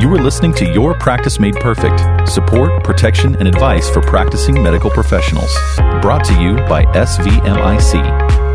You are listening to Your Practice Made Perfect support, protection, and advice for practicing medical professionals. Brought to you by SVMIC.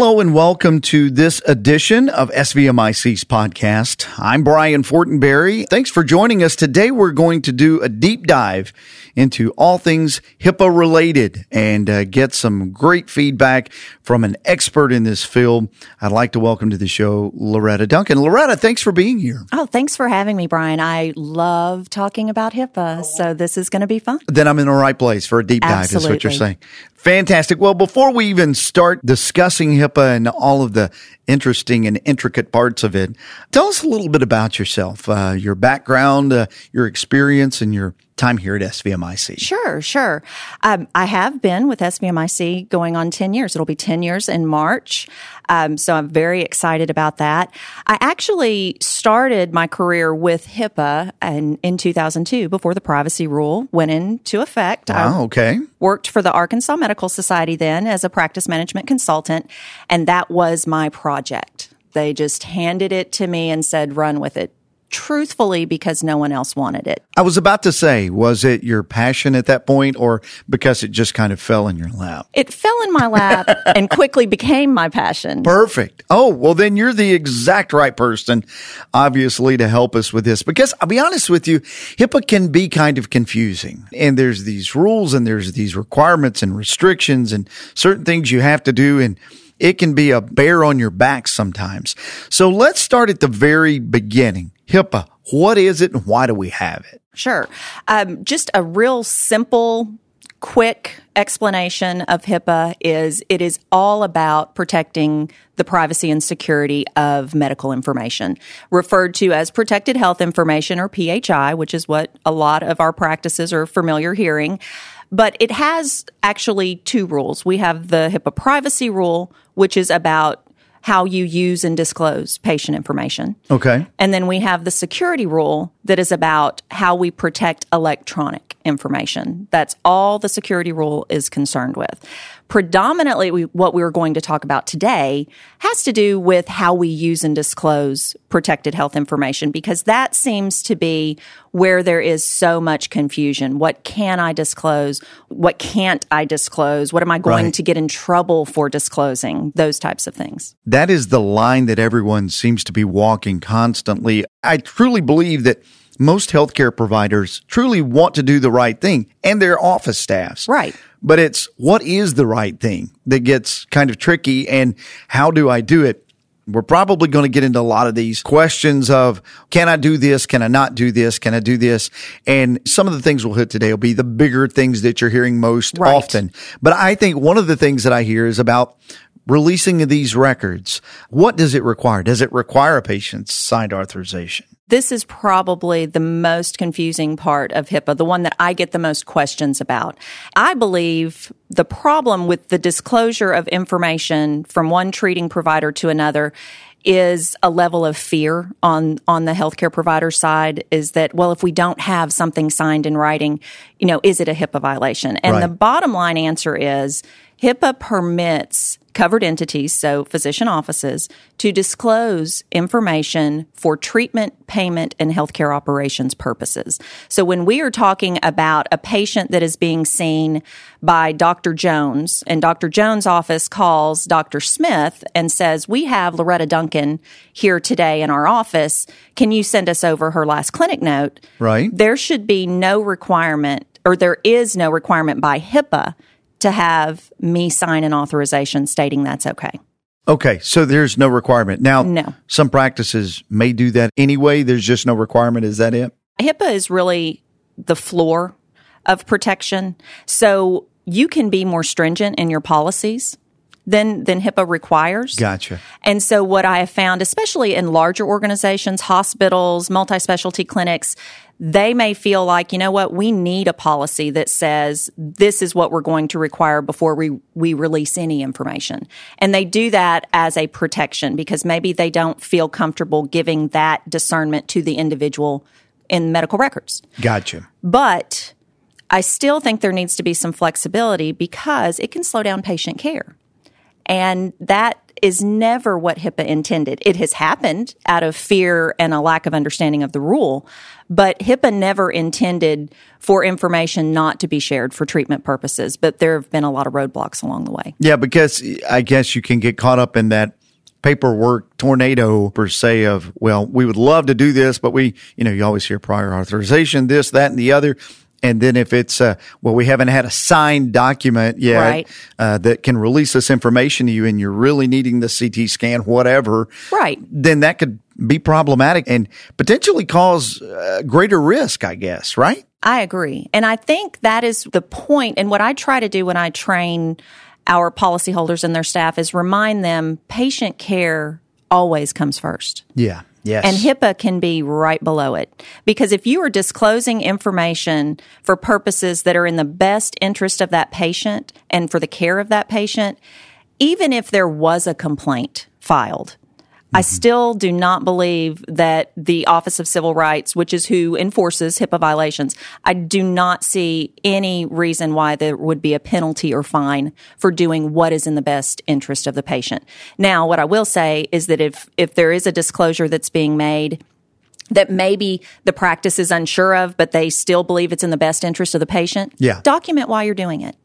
Hello and welcome to this edition of SVMIC's podcast. I'm Brian Fortenberry. Thanks for joining us. Today we're going to do a deep dive into all things HIPAA related and uh, get some great feedback from an expert in this field. I'd like to welcome to the show Loretta Duncan. Loretta, thanks for being here. Oh, thanks for having me, Brian. I love talking about HIPAA, so this is going to be fun. Then I'm in the right place for a deep dive, Absolutely. is what you're saying. Fantastic. Well, before we even start discussing HIPAA and all of the interesting and intricate parts of it, tell us a little bit about yourself, uh, your background, uh, your experience, and your time here at SVMIC. Sure, sure. Um, I have been with SVMIC going on 10 years. It'll be 10 years in March. Um, so I'm very excited about that. I actually started my career with HIPAA in, in 2002 before the privacy rule went into effect. I Wow, okay. worked for the Arkansas Medical Society then as a practice management consultant, and that was my project. They just handed it to me and said, run with it. Truthfully, because no one else wanted it. I was about to say, was it your passion at that point or because it just kind of fell in your lap? It fell in my lap and quickly became my passion. Perfect. Oh, well, then you're the exact right person, obviously, to help us with this. Because I'll be honest with you, HIPAA can be kind of confusing. And there's these rules and there's these requirements and restrictions and certain things you have to do. And it can be a bear on your back sometimes. So let's start at the very beginning. HIPAA, what is it and why do we have it? Sure. Um, just a real simple, quick explanation of HIPAA is it is all about protecting the privacy and security of medical information, referred to as protected health information or PHI, which is what a lot of our practices are familiar hearing. But it has actually two rules. We have the HIPAA privacy rule, which is about how you use and disclose patient information. Okay. And then we have the security rule that is about how we protect electronic information. That's all the security rule is concerned with. Predominantly, we, what we're going to talk about today has to do with how we use and disclose protected health information because that seems to be where there is so much confusion. What can I disclose? What can't I disclose? What am I going Right. to get in trouble for disclosing? Those types of things. That is the line that everyone seems to be walking constantly. I truly believe that most healthcare providers truly want to do the right thing and their office staffs. Right. But it's what is the right thing that gets kind of tricky and how do I do it? We're probably going to get into a lot of these questions of can I do this? Can I not do this? Can I do this? And some of the things we'll hit today will be the bigger things that you're hearing most Right. often. But I think one of the things that I hear is about releasing these records. What does it require? Does it require a patient's signed authorization? This is probably the most confusing part of HIPAA, the one that I get the most questions about. I believe the problem with the disclosure of information from one treating provider to another is a level of fear on on the healthcare provider side is that well if we don't have something signed in writing you know is it a HIPAA violation and Right. the bottom line answer is HIPAA permits covered entities, so physician offices, to disclose information for treatment, payment, and healthcare operations purposes. So when we are talking about a patient that is being seen by Dr. Jones, and Dr. Jones' office calls Dr. Smith and says, We have Loretta Duncan here today in our office. Can you send us over her last clinic note? Right. there should be no requirement, or there is no requirement by HIPAA to have me sign an authorization stating that's okay. Okay. So there's no requirement. Now, No. some practices may do that anyway. There's just no requirement. Is that it? HIPAA is really the floor of protection. So you can be more stringent in your policies than, than HIPAA requires. Gotcha. And so what I have found, especially in larger organizations, hospitals, multi-specialty clinics, they may feel like, you know what, we need a policy that says this is what we're going to require before we, we release any information. And they do that as a protection because maybe they don't feel comfortable giving that discernment to the individual in medical records. Gotcha. But I still think there needs to be some flexibility because it can slow down patient care. And that is never what HIPAA intended. It has happened out of fear and a lack of understanding of the rule, but HIPAA never intended for information not to be shared for treatment purposes. But there have been a lot of roadblocks along the way. Yeah, because I guess you can get caught up in that paperwork tornado per se of, well, we would love to do this, but we, you know, you always hear prior authorization, this, that, and the other. And then if it's, uh, well, we haven't had a signed document yet Right. uh, that can release this information to you and you're really needing the CT scan, whatever. Right. Then that could be problematic and potentially cause uh, greater risk, I guess, right? I agree. And I think that is the point. And what I try to do when I train our policyholders and their staff is remind them patient care always comes first. Yeah. Yes. And HIPAA can be right below it. Because if you are disclosing information for purposes that are in the best interest of that patient and for the care of that patient, even if there was a complaint filed, I still do not believe that the Office of Civil Rights, which is who enforces HIPAA violations, I do not see any reason why there would be a penalty or fine for doing what is in the best interest of the patient. Now, what I will say is that if, if there is a disclosure that's being made that maybe the practice is unsure of, but they still believe it's in the best interest of the patient, Yeah. document why you're doing it.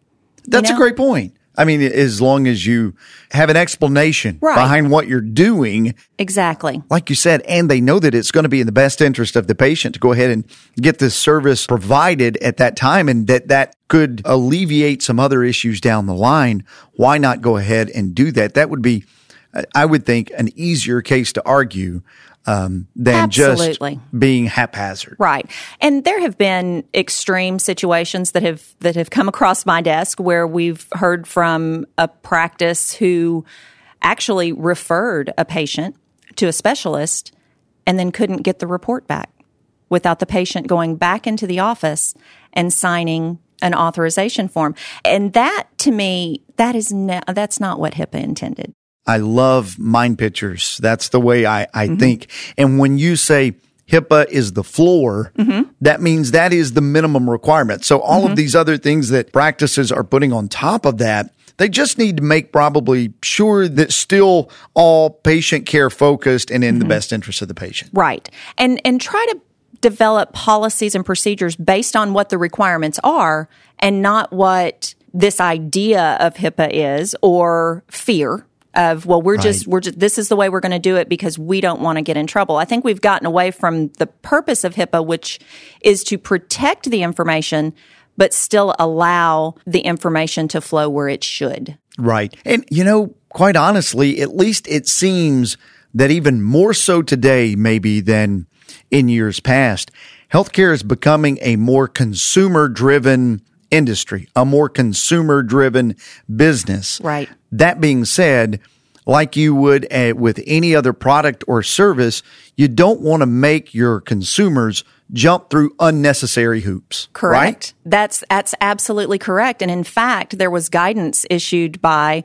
That's know? a great point. I mean, as long as you have an explanation Right. behind what you're doing, Exactly. like you said, and they know that it's going to be in the best interest of the patient to go ahead and get this service provided at that time and that that could alleviate some other issues down the line. Why not go ahead and do that? That would be, I would think, an easier case to argue um, than Absolutely. just being haphazard. Right. And there have been extreme situations that have that have come across my desk where we've heard from a practice who actually referred a patient to a specialist and then couldn't get the report back without the patient going back into the office and signing an authorization form. And that to me that is ne- that's not what HIPAA intended. I love mind pictures. That's the way I, I mm-hmm. think. And when you say HIPAA is the floor, mm-hmm. that means that is the minimum requirement. So all of mm-hmm. these other things that practices are putting on top of that, they just need to make probably sure that still all patient care focused and in the best interest of the patient. Right. And and try to develop policies and procedures based on what the requirements are and not what this idea of HIPAA is or fear of well we're just we're just this is the way we're going to do it because we don't want to get in trouble. I think we've gotten away from the purpose of HIPAA which is to protect the information but still allow the information to flow where it should. Right. And, you know, quite honestly, at least it seems that even more so today, maybe than in years past, healthcare is becoming a more consumer driven industry, a more consumer driven business. Right. That being said, like you would uh, with any other product or service, you don't want to make your consumers jump through unnecessary hoops. Correct. Right? That's that's absolutely correct. And in fact, there was guidance issued by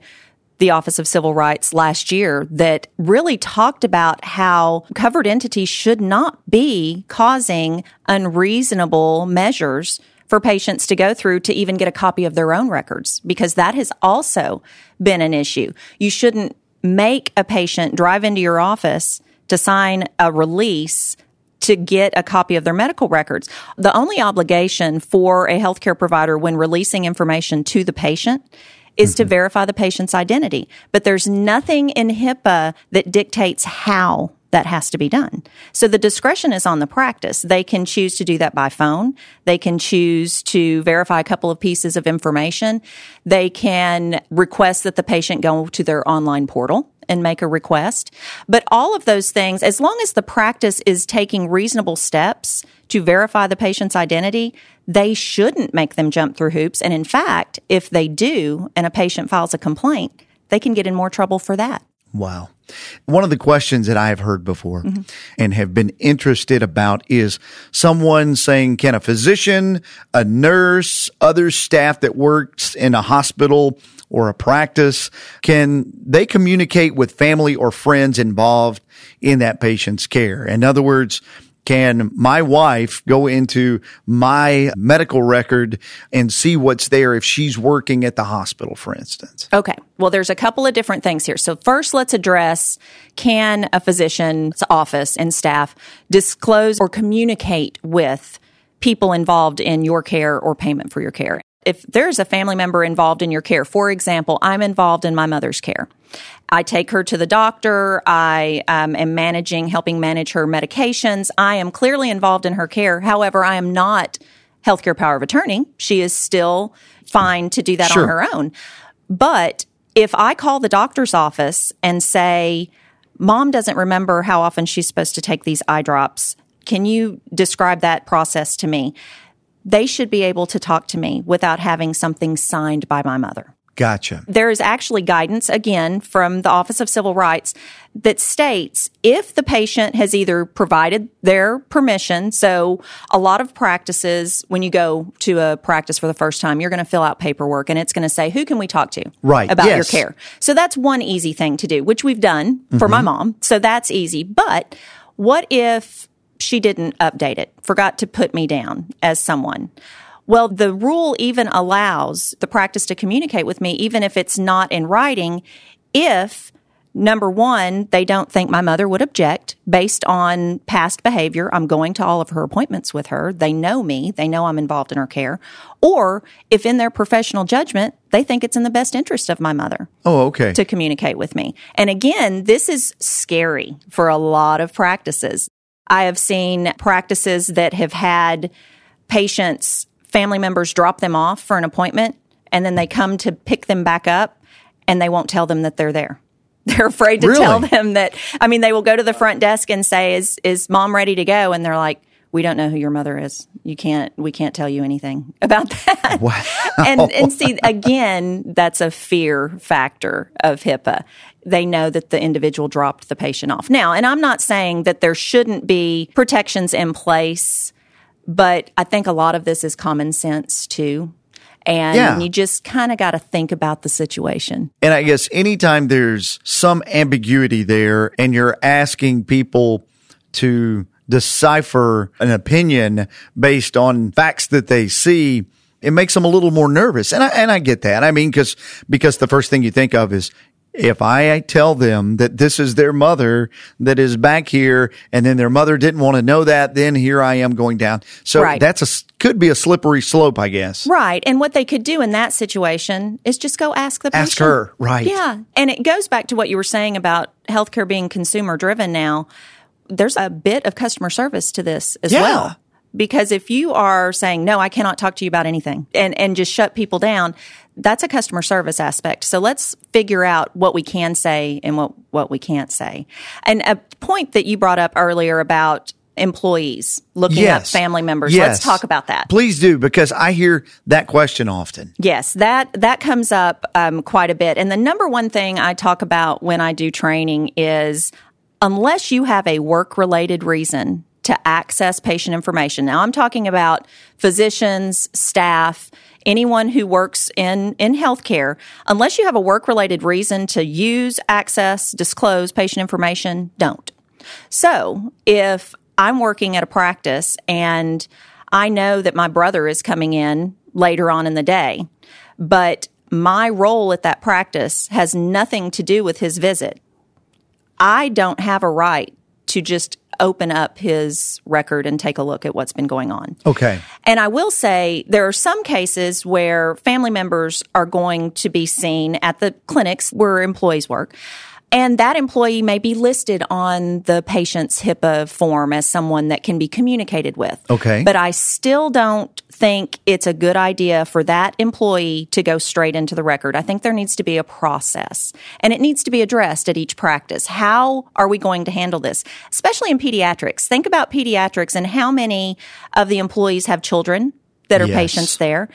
the Office of Civil Rights last year that really talked about how covered entities should not be causing unreasonable measures for patients to go through to even get a copy of their own records because that has also been an issue. You shouldn't make a patient drive into your office to sign a release to get a copy of their medical records. The only obligation for a healthcare provider when releasing information to the patient is to mm-hmm. verify the patient's identity. But there's nothing in HIPAA that dictates how that has to be done. So the discretion is on the practice. They can choose to do that by phone. They can choose to verify a couple of pieces of information. They can request that the patient go to their online portal and make a request. But all of those things, as long as the practice is taking reasonable steps to verify the patient's identity, they shouldn't make them jump through hoops. And in fact, if they do and a patient files a complaint, they can get in more trouble for that. Wow. One of the questions that I have heard before and have been interested about is someone saying, can a physician, a nurse, other staff that works in a hospital or a practice, can they communicate with family or friends involved in that patient's care? In other words, can my wife go into my medical record and see what's there if she's working at the hospital, for instance? Okay. Well, there's a couple of different things here. So first, let's address can a physician's office and staff disclose or communicate with people involved in your care or payment for your care? If there's a family member involved in your care, for example, I'm involved in my mother's care. I take her to the doctor. I um, am managing, helping manage her medications. I am clearly involved in her care. However, I am not healthcare power of attorney. She is still fine to do that Sure. on her own. But if I call the doctor's office and say, Mom doesn't remember how often she's supposed to take these eye drops, can you describe that process to me? They should be able to talk to me without having something signed by my mother Gotcha. there is actually guidance again from the Office of Civil Rights that states if the patient has either provided their permission. So a lot of practices, when you go to a practice for the first time, you're going to fill out paperwork and it's going to say, who can we talk to? Right. About your care. So that's one easy thing to do, which we've done for mm-hmm. my mom. So that's easy. But what if she didn't update it, forgot to put me down as someone? Well, the rule even allows the practice to communicate with me, even if it's not in writing, if number one, they don't think my mother would object based on past behavior. I'm going to all of her appointments with her. They know me. They know I'm involved in her care. Or if in their professional judgment, they think it's in the best interest of my mother Oh, okay. to communicate with me. And again, this is scary for a lot of practices. I have seen practices that have had patients, family members drop them off for an appointment and then they come to pick them back up and they won't tell them that they're there. They're afraid to Really? tell them that. I mean, they will go to the front desk and say, "Is is mom ready to go?" And they're like, "We don't know who your mother is. You can't. We can't tell you anything about that." Wow. and and see again that's a fear factor of HIPAA. They know that the individual dropped the patient off. Now, and I'm not saying that there shouldn't be protections in place, but I think a lot of this is common sense too. And Yeah. you just kind of got to think about the situation. And I guess anytime there's some ambiguity there and you're asking people to decipher an opinion based on facts that they see, it makes them a little more nervous. And I, and I get that. I mean, cause, because the first thing you think of is, if I tell them that this is their mother that is back here and then their mother didn't want to know that, then here I am going down. So Right. that's a, could be a slippery slope, I guess. Right. And what they could do in that situation is just go ask the Ask patient. her, right. Yeah. And it goes back to what you were saying about healthcare being consumer driven now. There's a bit of customer service to this as Yeah. well. Because if you are saying, no, I cannot talk to you about anything and, and just shut people down, that's a customer service aspect. So let's figure out what we can say and what, what we can't say. And a point that you brought up earlier about employees looking up family members. Let's talk about that. Please do, because I hear that question often. Yes, that that comes up um, quite a bit. And the number one thing I talk about when I do training is unless you have a work related reason to access patient information. Now I'm talking about physicians, staff, anyone who works in in healthcare. Unless you have a work related reason to use, access, disclose patient information, don't. So if I'm working at a practice and I know that my brother is coming in later on in the day, but my role at that practice has nothing to do with his visit, I don't have a right to just open up his record and take a look at what's been going on. Okay. And I will say there are some cases where family members are going to be seen at the clinics where employees work. And that employee may be listed on the patient's HIPAA form as someone that can be communicated with. Okay. But I still don't think it's a good idea for that employee to go straight into the record. I think there needs to be a process and it needs to be addressed at each practice. How are we going to handle this? Especially in pediatrics. Think about pediatrics and how many of the employees have children that are Yes. patients there.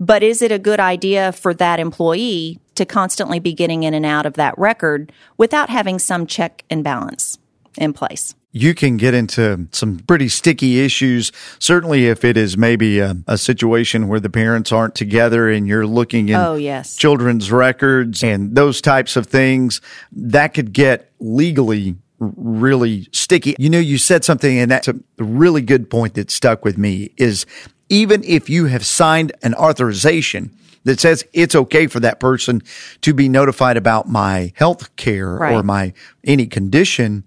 But is it a good idea for that employee to constantly be getting in and out of that record without having some check and balance in place? You can get into some pretty sticky issues. Certainly, if it is maybe a, a situation where the parents aren't together and you're looking in Oh, yes. children's records and those types of things, that could get legally really sticky. You know, you said something and that's a really good point that stuck with me is even if you have signed an authorization that says it's okay for that person to be notified about my health care Right. or my any condition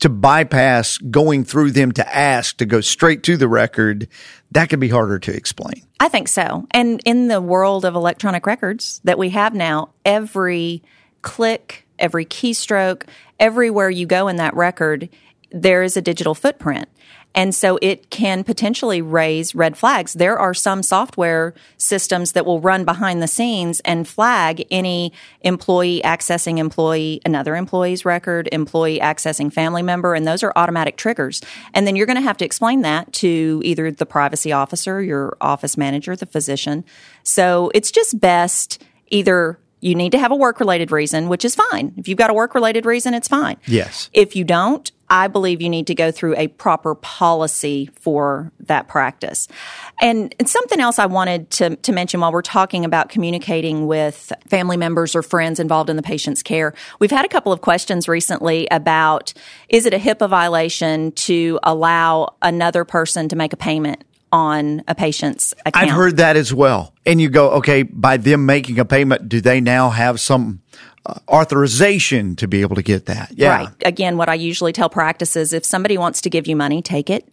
to bypass going through them to ask to go straight to the record, that could be harder to explain. I think so. And in the world of electronic records that we have now, every click, every keystroke, everywhere you go in that record, there is a digital footprint. And so it can potentially raise red flags. There are some software systems that will run behind the scenes and flag any employee accessing employee, another employee's record, employee accessing family member, and those are automatic triggers. And then you're going to have to explain that to either the privacy officer, your office manager, the physician. So it's just best either you need to have a work related reason, which is fine. If you've got a work related reason, it's fine. Yes. If you don't, I believe you need to go through a proper policy for that practice. And, and something else I wanted to, to mention while we're talking about communicating with family members or friends involved in the patient's care, we've had a couple of questions recently about is it a HIPAA violation to allow another person to make a payment on a patient's account? I've heard that as well. And you go, okay, by them making a payment, do they now have some uh, authorization to be able to get that? Yeah. Right. Again, what I usually tell practices if somebody wants to give you money, take it.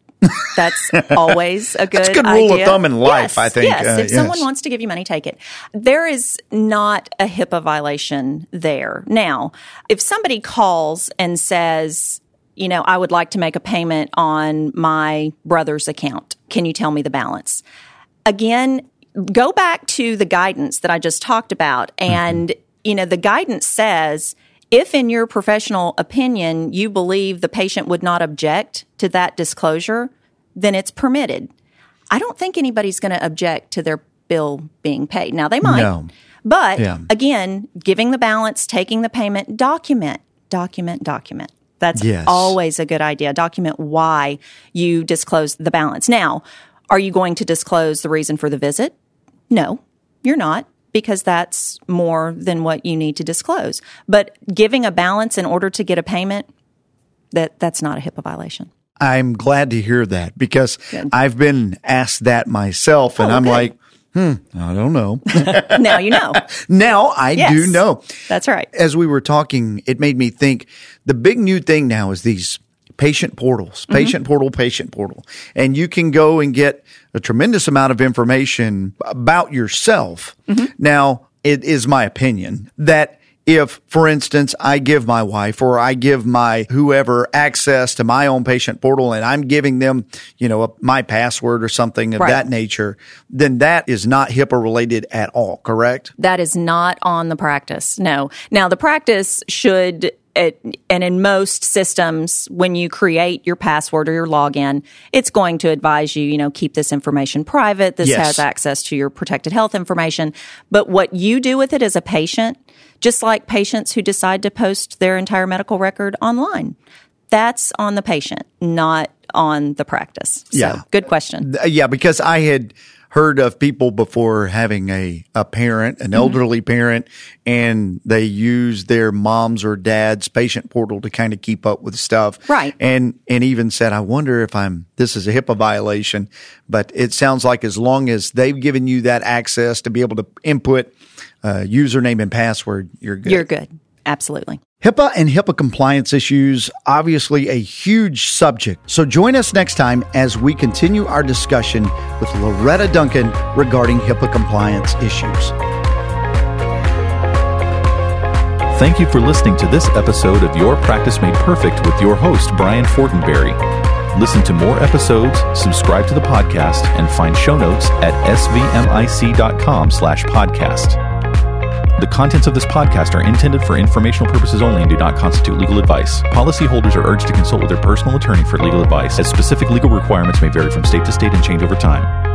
That's always a good a good rule of thumb in life, Yes, I think. Yes, Uh, if someone wants to give you money, take it. There is not a HIPAA violation there. Now, if somebody calls and says, you know, I would like to make a payment on my brother's account. Can you tell me the balance? Again, go back to the guidance that I just talked about. And, you know, the guidance says if, in your professional opinion, you believe the patient would not object to that disclosure, then it's permitted. I don't think anybody's going to object to their bill being paid. Now, they might. No. But Yeah. again, giving the balance, taking the payment, document, document, document. That's Yes. always a good idea. Document why you disclose the balance. Now, are you going to disclose the reason for the visit? No, you're not because that's more than what you need to disclose. But giving a balance in order to get a payment, that that's not a HIPAA violation. I'm glad to hear that because I've been asked that myself and Oh, I'm good. like, hmm, I don't know. now you know. now I Yes. do know. That's right. As we were talking, it made me think the big new thing now is these patient portals, Mm-hmm. patient portal, patient portal. And you can go and get a tremendous amount of information about yourself. Mm-hmm. Now, it is my opinion that if, for instance, I give my wife or I give my whoever access to my own patient portal and I'm giving them, you know, a, my password or something of Right. that nature, then that is not HIPAA related at all, correct? That is not on the practice. No. Now, the practice should, it, and in most systems, when you create your password or your login, it's going to advise you, you know, keep this information private. This Yes. has access to your protected health information. But what you do with it as a patient, just like patients who decide to post their entire medical record online, that's on the patient, not on the practice. So, Yeah. good question. Yeah, because I had heard of people before having a, a parent, Mm-hmm. an elderly parent, and they use their mom's or dad's patient portal to kind of keep up with stuff. Right. And and even said, I wonder if I'm this is a HIPAA violation. But it sounds like as long as they've given you that access to be able to input uh, username and password, you're good. You're good. Absolutely. HIPAA and HIPAA compliance issues, obviously a huge subject. So join us next time as we continue our discussion with Loretta Duncan regarding HIPAA compliance issues. Thank you for listening to this episode of Your Practice Made Perfect with your host, Brian Fortenberry. Listen to more episodes, subscribe to the podcast, and find show notes at svmic.com slash podcast. The contents of this podcast are intended for informational purposes only and do not constitute legal advice. Policyholders are urged to consult with their personal attorney for legal advice, as specific legal requirements may vary from state to state and change over time.